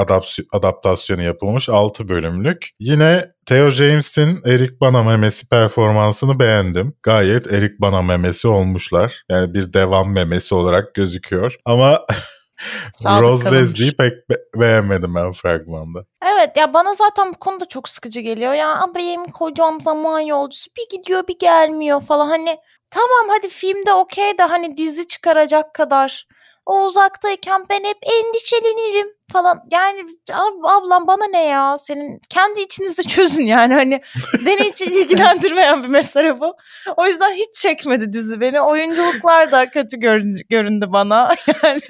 Speaker 1: adaptasyonu yapılmış 6 bölümlük. Yine Theo James'in Eric Bana memesi performansını beğendim. Gayet Eric Bana memesi olmuşlar. Yani bir devam memesi olarak gözüküyor. Ama Rose. Leslie'yi pek be- beğenmedim ben fragmanda.
Speaker 2: Evet ya bana zaten bu konuda çok sıkıcı geliyor. Ya "Aa, benim kocam zaman yolcusu bir gidiyor bir gelmiyor falan. Hani tamam hadi filmde okey de hani dizi çıkaracak kadar. O uzaktayken ben hep endişelenirim falan. Yani ab- ablam bana ne ya senin kendi içinizde çözün yani hani beni hiç ilgilendirmeyen bir mesele bu. O yüzden hiç çekmedi dizi beni. Oyunculuklar da kötü göründü, göründü bana. Yani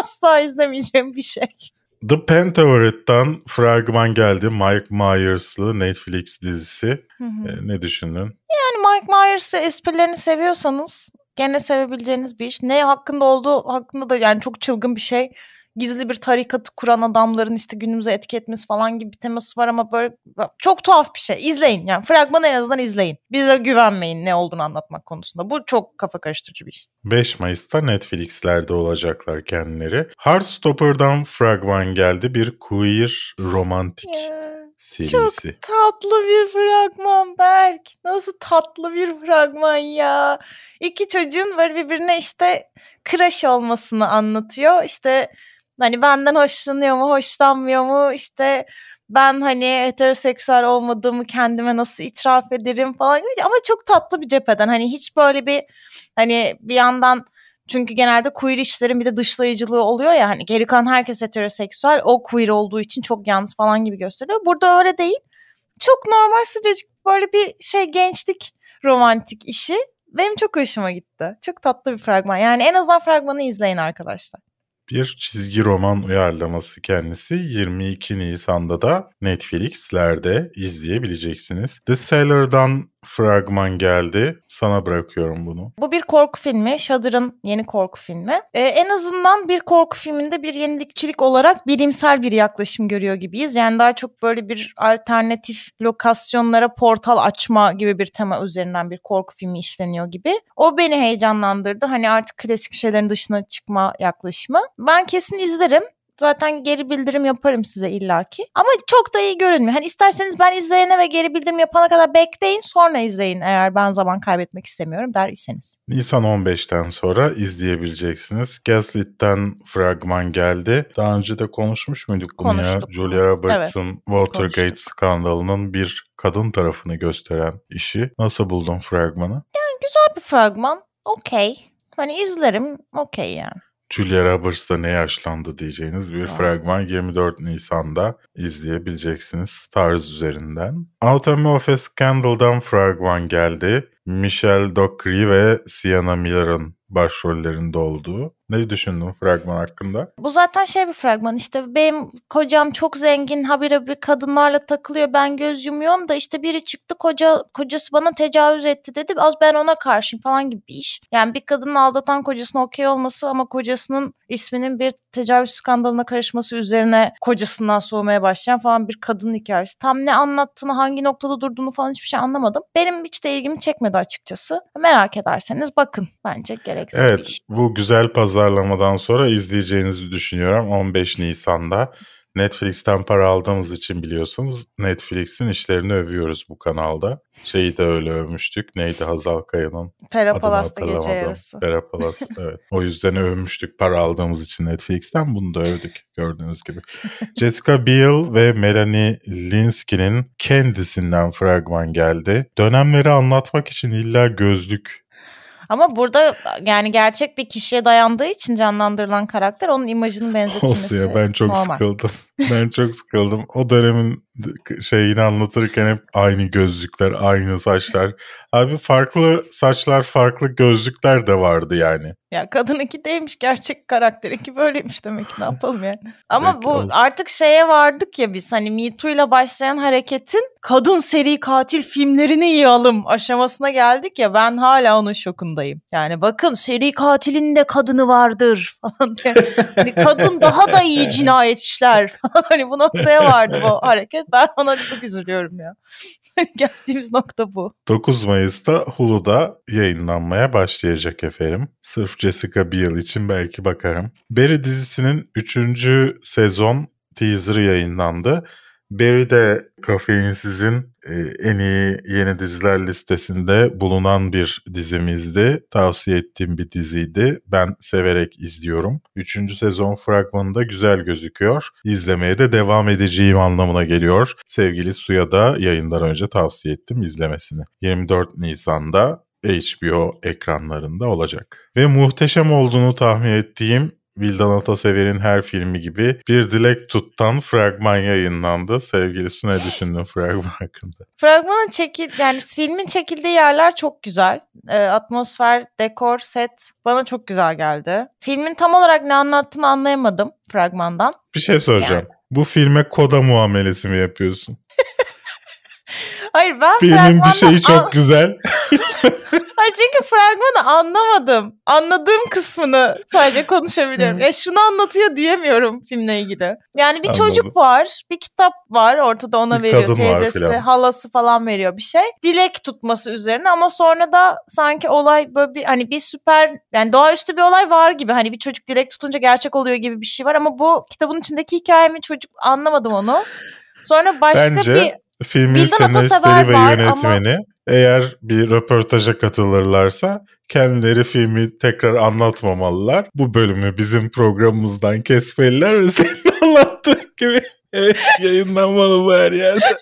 Speaker 2: asla izlemeyeceğim bir şey.
Speaker 1: The Pentaveret*'tan fragman geldi. Mike Myers'lı Netflix dizisi.
Speaker 2: Hı hı.
Speaker 1: E, ne düşündün?
Speaker 2: Yani Mike Myers'ı esprilerini seviyorsanız gene sevebileceğiniz bir iş. Ne hakkında olduğu hakkında da yani çok çılgın bir şey. Gizli bir tarikatı kuran adamların işte günümüze etki etmesi falan gibi bir teması var ama böyle çok tuhaf bir şey. İzleyin yani fragmanı en azından izleyin. Bize güvenmeyin ne olduğunu anlatmak konusunda. Bu çok kafa karıştırıcı bir iş.
Speaker 1: 5 Mayıs'ta Netflix'lerde olacaklar kendileri. Heartstopper'dan fragman geldi. Bir queer romantik serisi.
Speaker 2: Tatlı bir fragman Berk. Nasıl tatlı bir fragman ya. İki çocuğun böyle birbirine işte crush olmasını anlatıyor. İşte hani benden hoşlanıyor mu, hoşlanmıyor mu? İşte ben hani heteroseksüel olmadığımı kendime nasıl itiraf ederim falan gibi. Ama çok tatlı bir cepheden. Hani hiç böyle bir hani bir yandan çünkü genelde queer işlerin bir de dışlayıcılığı oluyor ya hani geri kalan herkes heteroseksüel o queer olduğu için çok yalnız falan gibi gösteriyor. Burada öyle değil. Çok normal sıcacık böyle bir şey gençlik romantik işi. Benim çok hoşuma gitti. Çok tatlı bir fragman. Yani en azından fragmanı izleyin arkadaşlar.
Speaker 1: Bir çizgi roman uyarlaması kendisi 22 Nisan'da da Netflix'lerde izleyebileceksiniz. The Cellar'dan fragman geldi. Sana bırakıyorum bunu.
Speaker 2: Bu bir korku filmi. Shudder'ın yeni korku filmi. Ee, en azından bir korku filminde bir yenilikçilik olarak bilimsel bir yaklaşım görüyor gibiyiz. Yani daha çok böyle bir alternatif lokasyonlara portal açma gibi bir tema üzerinden bir korku filmi işleniyor gibi. O beni heyecanlandırdı. Hani artık klasik şeylerin dışına çıkma yaklaşımı. Ben kesin izlerim. Zaten geri bildirim yaparım size illaki. Ama çok da iyi görünmüyor. Hani isterseniz ben izleyene ve geri bildirim yapana kadar bekleyin sonra izleyin eğer ben zaman kaybetmek istemiyorum der iseniz.
Speaker 1: Nisan 15'ten sonra izleyebileceksiniz. Gaslit'ten fragman geldi. Daha önce de konuşmuş muyduk bunu
Speaker 2: Konuştuk.
Speaker 1: ya? Julia Roberts'ın Watergate
Speaker 2: konuştuk.
Speaker 1: skandalının bir kadın tarafını gösteren işi. Nasıl buldun fragmanı?
Speaker 2: Güzel bir fragman. Okey. Hani izlerim. Okey yani.
Speaker 1: Julia Roberts da ne yaşlandı diyeceğiniz bir
Speaker 2: Aa.
Speaker 1: fragman 24 Nisan'da izleyebileceksiniz Stars üzerinden. Anatomy of a Scandal'dan fragman geldi. Michelle Dockery ve Sienna Miller'ın başrollerinde olduğu. Ne düşündün fragman hakkında?
Speaker 2: Bu zaten şey bir fragman işte benim kocam çok zengin habire bir kadınlarla takılıyor ben göz yumuyorum da işte biri çıktı koca kocası bana tecavüz etti dedi az ben ona karşıyım falan gibi bir iş. Yani bir kadının aldatan kocasına okey olması ama kocasının isminin bir tecavüz skandalına karışması üzerine kocasından soğumaya başlayan falan bir kadın hikayesi. Tam ne anlattığını hangi noktada durduğunu falan hiçbir şey anlamadım. Benim hiç de ilgimi çekmedi açıkçası. Merak ederseniz bakın bence gereksiz bir
Speaker 1: Evet
Speaker 2: iş.
Speaker 1: bu güzel pazarlamadan sonra izleyeceğinizi düşünüyorum 15 Nisan'da. Netflix'ten para aldığımız için biliyorsunuz Netflix'in işlerini övüyoruz bu kanalda. Şeyi de öyle övmüştük. Neydi Hazal Kaya'nın
Speaker 2: Pera
Speaker 1: adını
Speaker 2: Palas'ta gece yarısı.
Speaker 1: Perapalas evet. O yüzden övmüştük para aldığımız için Netflix'ten. Bunu da övdük gördüğünüz gibi. Jessica Biel ve Melanie Linsky'nin kendisinden fragman geldi. Dönemleri anlatmak için illa gözlük
Speaker 2: Ama burada yani gerçek bir kişiye dayandığı için canlandırılan karakter onun imajının benzetilmesi
Speaker 1: Olsun ya ben çok
Speaker 2: normal.
Speaker 1: sıkıldım. Ben çok sıkıldım. O dönemin şeyini anlatırken hep aynı gözlükler, aynı saçlar. Abi farklı saçlar, farklı gözlükler de vardı yani.
Speaker 2: Ya kadın iki değilmiş gerçek karakteri ki böyleymiş demek ki ne yapalım yani. Ama
Speaker 1: Peki,
Speaker 2: bu
Speaker 1: olsun.
Speaker 2: artık şeye vardık ya biz hani Me Too ile başlayan hareketin kadın seri katil filmlerini yığalım aşamasına geldik ya ben hala onun şokundayım. Yani bakın seri katilin de kadını vardır falan diye. Hani kadın daha da iyi cinayet işler falan. Hani bu noktaya vardı bu hareket. Ben ona çok üzülüyorum ya. Geldiğimiz nokta bu.
Speaker 1: 9 Mayıs'ta Hulu'da yayınlanmaya başlayacak efendim. Sırf Jessica Biel için belki bakarım. Barry dizisinin 3. sezon teaser'ı yayınlandı. Barry de Kafeinsiz'in e, en iyi yeni diziler listesinde bulunan bir dizimizdi. Tavsiye ettiğim bir diziydi. Ben severek izliyorum. Üçüncü sezon fragmanı da güzel gözüküyor. İzlemeye de devam edeceğim anlamına geliyor. Sevgili Suya da yayından önce tavsiye ettim izlemesini. 24 Nisan'da HBO ekranlarında olacak. Ve muhteşem olduğunu tahmin ettiğim Vildan Atasever'in her filmi gibi bir Dilek Tut'tan fragman yayınlandı. Sevgili Su ne düşündün fragman hakkında?
Speaker 2: Fragmanın çekil yani filmin çekildiği yerler çok güzel. Ee, atmosfer, dekor, set bana çok güzel geldi. Filmin tam olarak ne anlattığını anlayamadım fragmandan.
Speaker 1: Bir şey soracağım.
Speaker 2: Yani.
Speaker 1: Bu filme koda muamelesi mi yapıyorsun?
Speaker 2: Hayır ben
Speaker 1: Filmin bir şeyi çok güzel.
Speaker 2: Hayır çünkü fragmanı anlamadım. Anladığım kısmını sadece konuşabiliyorum. ya şunu anlatıyor diyemiyorum filmle ilgili. Yani bir
Speaker 1: Anladım.
Speaker 2: çocuk var, bir kitap var ortada ona
Speaker 1: Bir
Speaker 2: veriyor teyzesi,
Speaker 1: filan.
Speaker 2: halası falan veriyor bir şey. Dilek tutması üzerine ama sonra da sanki olay böyle bir hani bir süper yani doğaüstü bir olay var gibi. Hani bir çocuk dilek tutunca gerçek oluyor gibi bir şey var ama bu kitabın içindeki hikaye mi çocuk anlamadım onu. Sonra başka
Speaker 1: Bence
Speaker 2: bir
Speaker 1: filmin
Speaker 2: Vildan
Speaker 1: senaristleri ve
Speaker 2: var
Speaker 1: yönetmeni eğer bir röportaja katılırlarsa kendileri filmi tekrar anlatmamalılar. Bu bölümü bizim programımızdan kesmeliler ve senin anlattığın gibi evet, yayınlanmalı bu her yerde.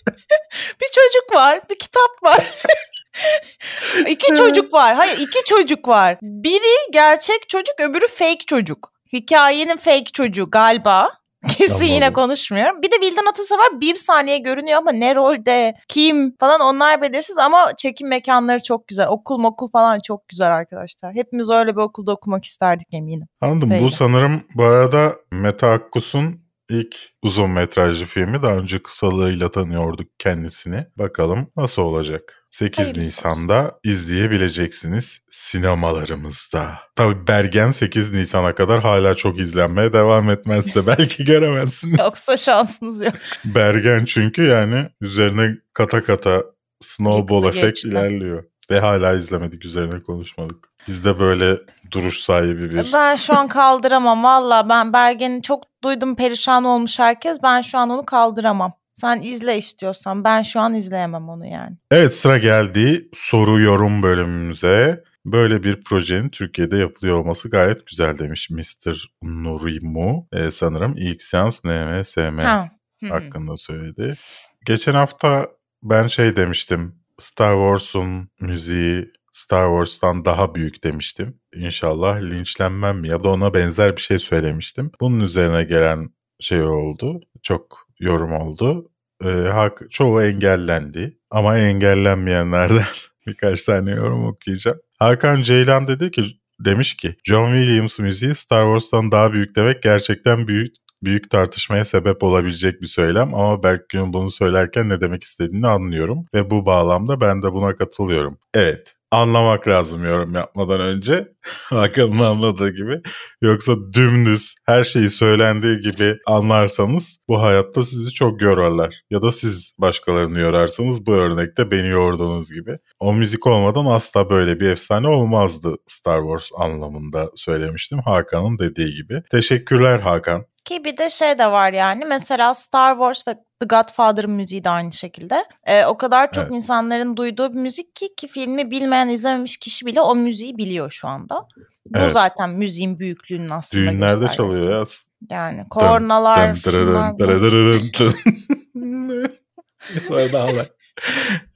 Speaker 2: bir çocuk var, bir kitap var. iki çocuk var. Hayır iki çocuk var. Biri gerçek çocuk, öbürü fake çocuk. Hikayenin fake çocuğu galiba. Kesin yine konuşmuyorum. Bir de Vildan Atasever bir saniye görünüyor ama ne rolde, kim falan onlar belirsiz ama çekim mekanları çok güzel. Okul mokul falan çok güzel arkadaşlar. Hepimiz öyle bir okulda okumak isterdik eminim.
Speaker 1: Anladım.
Speaker 2: Öyle.
Speaker 1: Bu sanırım bu arada Mete Akkus'un ilk uzun metrajlı filmi. Daha önce kısalığıyla tanıyorduk kendisini. Bakalım nasıl olacak. 8
Speaker 2: Hayırlısı
Speaker 1: Nisan'da izleyebileceksiniz sinemalarımızda. Tabii Bergen 8 Nisan'a kadar hala çok izlenmeye devam etmezse belki göremezsiniz.
Speaker 2: Yoksa şansınız yok.
Speaker 1: Bergen çünkü yani üzerine kata kata snowball efekt ilerliyor. Ve hala izlemedik üzerine konuşmadık. Biz de böyle duruş sahibi bir...
Speaker 2: Ben şu an kaldıramam valla. Ben Bergen'i çok duydum perişan olmuş herkes. Ben şu an onu kaldıramam. Sen izle istiyorsan. Ben şu an izleyemem onu yani.
Speaker 1: Evet sıra geldi soru yorum bölümümüze. Böyle bir projenin Türkiye'de yapılıyor olması gayet güzel demiş Mr. Nurimu. Ee, sanırım ilk seans NMSM
Speaker 2: Ha.
Speaker 1: Hakkında söyledi. Geçen hafta ben şey demiştim. Star Wars'un müziği Star Wars'tan daha büyük demiştim. İnşallah linçlenmem ya da ona benzer bir şey söylemiştim. Bunun üzerine gelen şey oldu. Çok yorum oldu. Ee, hak, çoğu engellendi. Ama engellenmeyenlerden birkaç tane yorum okuyacağım. Hakan Ceylan dedi ki demiş ki John Williams müziği Star Wars'tan daha büyük demek gerçekten büyük büyük tartışmaya sebep olabilecek bir söylem ama Berkgün bunu söylerken ne demek istediğini anlıyorum ve bu bağlamda ben de buna katılıyorum. Evet, anlamak lazım yorum yapmadan önce. Hakan'ın anladığı gibi. Yoksa dümdüz her şeyi söylendiği gibi anlarsanız bu hayatta sizi çok yorarlar. Ya da siz başkalarını yorarsanız bu örnekte beni yorduğunuz gibi. O müzik olmadan asla böyle bir efsane olmazdı Star Wars anlamında söylemiştim. Hakan'ın dediği gibi. Teşekkürler Hakan.
Speaker 2: Ki bir de şey de var yani mesela Star Wars ve The Godfather'ın müziği de aynı şekilde. Ee, o kadar çok
Speaker 1: Evet.
Speaker 2: insanların duyduğu bir müzik ki ki filmi bilmeyen izlememiş kişi bile o müziği biliyor şu anda. Bu
Speaker 1: Evet.
Speaker 2: zaten müziğin büyüklüğünün aslında
Speaker 1: Düğünlerde çalıyor ya.
Speaker 2: Yani kornalar.
Speaker 1: Sonra da ağlar.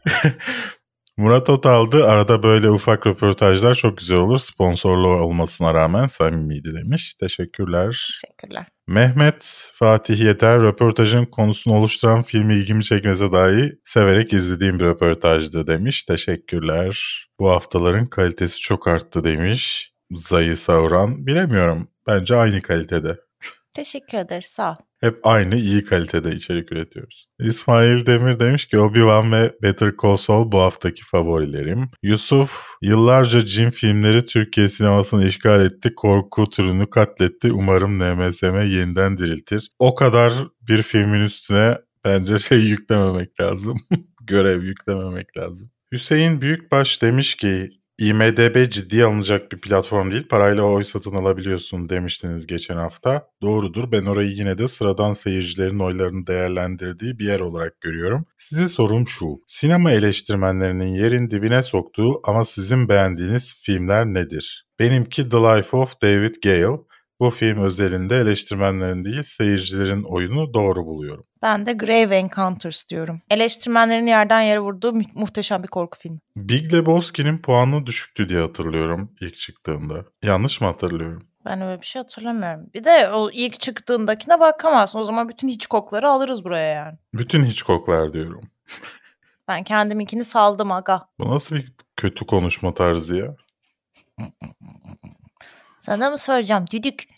Speaker 1: Murat Otaldı arada böyle ufak röportajlar çok güzel olur. Sponsorlu olmasına rağmen samimiydi demiş. Teşekkürler.
Speaker 2: Teşekkürler.
Speaker 1: Mehmet Fatih Yeter röportajın konusunu oluşturan filmi ilgimi çekmese dahi severek izlediğim bir röportajdı demiş. Teşekkürler. Bu haftaların kalitesi çok arttı demiş. Zayı Sauran. Bilemiyorum. Bence aynı kalitede.
Speaker 2: Teşekkür ederiz sağ ol.
Speaker 1: Hep aynı iyi kalitede içerik üretiyoruz. İsmail Demir demiş ki Obi-Wan ve Better Call Saul bu haftaki favorilerim. Yusuf yıllarca cin filmleri Türkiye sinemasını işgal etti. Korku türünü katletti. Umarım NMSM yeniden diriltir. O kadar bir filmin üstüne bence şey yüklememek lazım. Görev yüklememek lazım. Hüseyin Büyükbaş demiş ki IMDB ciddiye alınacak bir platform değil. Parayla oy satın alabiliyorsun demiştiniz geçen hafta. Doğrudur. Ben orayı yine de sıradan seyircilerin oylarını değerlendirdiği bir yer olarak görüyorum. Size sorum şu. Sinema eleştirmenlerinin yerin dibine soktuğu ama sizin beğendiğiniz filmler nedir? Benimki The Life of David Gale. Bu film özelinde eleştirmenlerin değil seyircilerin oyunu doğru buluyorum.
Speaker 2: Ben de Grave Encounters diyorum. Eleştirmenlerin yerden yere vurduğu mu- muhteşem bir korku filmi.
Speaker 1: Big Lebowski'nin puanı düşüktü diye hatırlıyorum ilk çıktığında. Yanlış mı hatırlıyorum?
Speaker 2: Ben öyle bir şey hatırlamıyorum. Bir de o ilk çıktığındakine bakamazsın. O zaman bütün Hitchcock'ları alırız buraya yani.
Speaker 1: Bütün Hitchcock'lar diyorum.
Speaker 2: Ben kendiminkini saldım aga.
Speaker 1: Bu nasıl bir kötü konuşma tarzı ya?
Speaker 2: Sana mı soracağım düdük?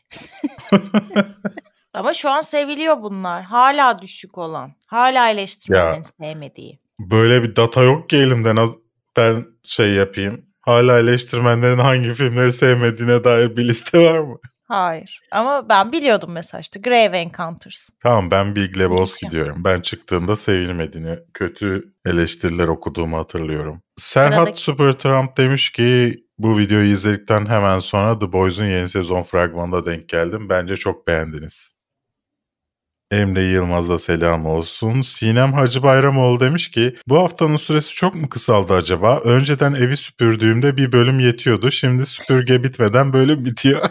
Speaker 2: Ama şu an seviliyor bunlar. Hala düşük olan. Hala eleştirmenlerin sevmediği.
Speaker 1: Böyle bir data yok ki elimde. Naz- Ben şey yapayım. Hala eleştirmenlerin hangi filmleri sevmediğine dair bir liste var mı?
Speaker 2: Hayır. Ama ben biliyordum mesela işte Grave Encounters.
Speaker 1: Tamam ben Big Lebowski diyorum. Ben çıktığında sevilmediğini, kötü eleştiriler okuduğumu hatırlıyorum. Serhat
Speaker 2: Sıradaki-
Speaker 1: Super Trump demiş ki bu videoyu izledikten hemen sonra The Boys'un yeni sezon fragmanına denk geldim. Bence çok beğendiniz. Emre Yılmaz'a selam olsun. Sinem Hacı Bayramoğlu demiş ki bu haftanın süresi çok mu kısaldı acaba? Önceden evi süpürdüğümde bir bölüm yetiyordu. Şimdi süpürge bitmeden bölüm bitiyor.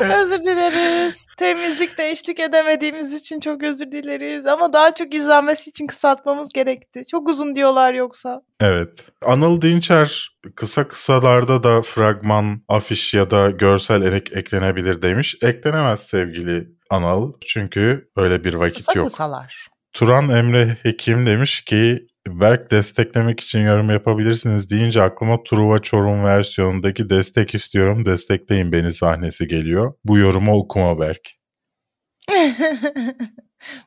Speaker 2: özür dileriz. Temizlikte eşlik edemediğimiz için çok özür dileriz. Ama daha çok izlenmesi için kısaltmamız gerekti. Çok uzun diyorlar yoksa.
Speaker 1: Evet. Anıl Dinçer kısa kısalarda da fragman, afiş ya da görsel ek eklenebilir demiş. Eklenemez sevgili Anıl. Çünkü öyle bir vakit
Speaker 2: Kısa
Speaker 1: yok.
Speaker 2: kısalar.
Speaker 1: Turan Emre Hekim demiş ki Berk desteklemek için yorum yapabilirsiniz deyince aklıma Truva Çorum versiyonundaki destek istiyorum destekleyin beni sahnesi geliyor. Bu yorumu okuma Berk.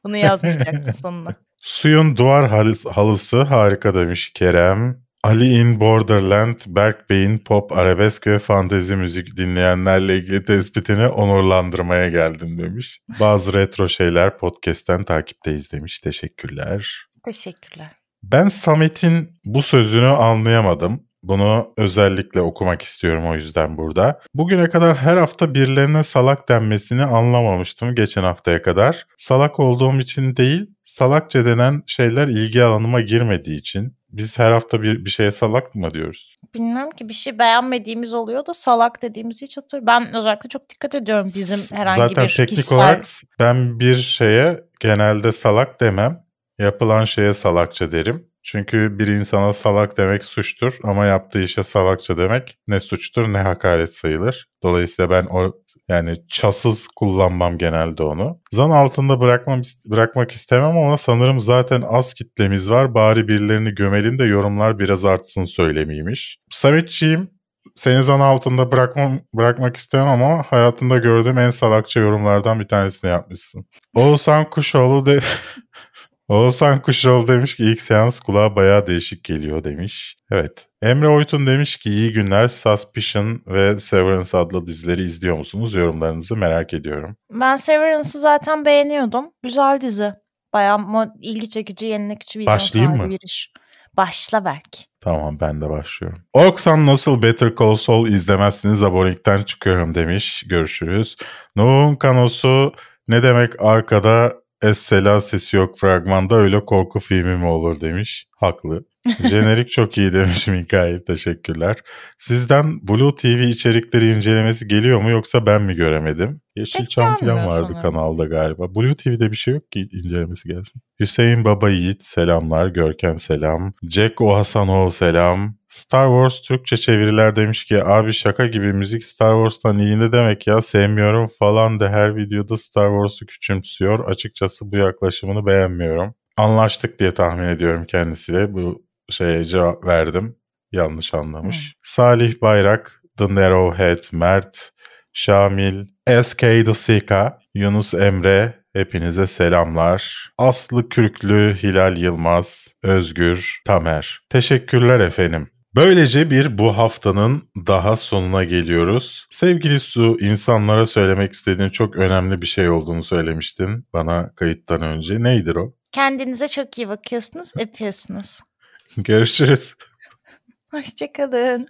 Speaker 2: Bunu yazmayacaktın sonuna.
Speaker 1: Suyun duvar halısı, halısı harika demiş Kerem. Ali in Borderland, Berk Bey'in pop, arabesk ve fantezi müzik dinleyenlerle ilgili tespitini onurlandırmaya geldim demiş. Bazı retro şeyler podcast'ten takipteyiz demiş. Teşekkürler.
Speaker 2: Teşekkürler.
Speaker 1: Ben Samet'in bu sözünü anlayamadım. Bunu özellikle okumak istiyorum o yüzden burada. Bugüne kadar her hafta birilerine salak denmesini anlamamıştım geçen haftaya kadar. Salak olduğum için değil, salakça denen şeyler ilgi alanıma girmediği için. Biz her hafta bir, bir şeye salak mı diyoruz?
Speaker 2: Bilmiyorum ki bir şey beğenmediğimiz oluyor da salak dediğimizi hiç hatır. Ben özellikle çok dikkat ediyorum bizim herhangi
Speaker 1: Zaten
Speaker 2: bir
Speaker 1: teknik
Speaker 2: kişisel...
Speaker 1: olarak ben bir şeye genelde salak demem. Yapılan şeye salakça derim. Çünkü bir insana salak demek suçtur ama yaptığı işe salakça demek ne suçtur ne hakaret sayılır. Dolayısıyla ben o yani çasız kullanmam genelde onu. Zan altında bırakmam bırakmak istemem ama sanırım zaten az kitlemiz var. Bari birilerini gömelim de yorumlar biraz artsın söylemiymiş. Sametçiğim seni zan altında bırakmam, bırakmak istemem ama hayatımda gördüğüm en salakça yorumlardan bir tanesini yapmışsın. Oğuzhan Kuşoğlu de... Oğuzhan Kuşoğlu demiş ki ilk seans kulağa bayağı değişik geliyor demiş. Evet. Emre Oytun demiş ki iyi günler Suspicion ve Severance adlı dizileri izliyor musunuz? Yorumlarınızı merak ediyorum.
Speaker 2: Ben Severance'ı zaten beğeniyordum. Güzel dizi. Bayağı ilgi çekici, yenilikçi, vizyon
Speaker 1: Başlayayım mı?
Speaker 2: bir iş. Başla Berk.
Speaker 1: Tamam ben de başlıyorum. Orksan nasıl Better Call Saul izlemezsiniz abonelikten çıkıyorum demiş. Görüşürüz. Nuh'un kanosu ne demek arkada Essela sesi yok fragmanda öyle korku filmi mi olur demiş. Haklı. Jenerik çok iyi demiş Mikail. Teşekkürler. Sizden Blue TV içerikleri incelemesi geliyor mu yoksa ben mi göremedim? Yeşilçam falan vardı
Speaker 2: sanırım.
Speaker 1: kanalda galiba. Blue TV'de bir şey yok ki incelemesi gelsin. Hüseyin Baba Yiğit selamlar. Görkem selam. Jack O Hasanoğlu selam. Star Wars Türkçe çeviriler demiş ki abi şaka gibi müzik Star Wars'tan iyi ne demek ya sevmiyorum falan de her videoda Star Wars'u küçümsüyor. Açıkçası bu yaklaşımını beğenmiyorum. Anlaştık diye tahmin ediyorum kendisiyle. Bu şeye cevap verdim. Yanlış anlamış. Salih Bayrak, The Narrowhead, Mert, Şamil, SK The Sika, Yunus Emre, hepinize selamlar. Aslı Kürklü, Hilal Yılmaz, Özgür, Tamer. Teşekkürler efendim. Böylece bir bu haftanın daha sonuna geliyoruz. Sevgili Su, insanlara söylemek istediğin çok önemli bir şey olduğunu söylemiştin bana kayıttan önce. Neydir o?
Speaker 2: Kendinize çok iyi bakıyorsunuz, öpüyorsunuz.
Speaker 1: Görüşürüz.
Speaker 2: Hoşçakalın.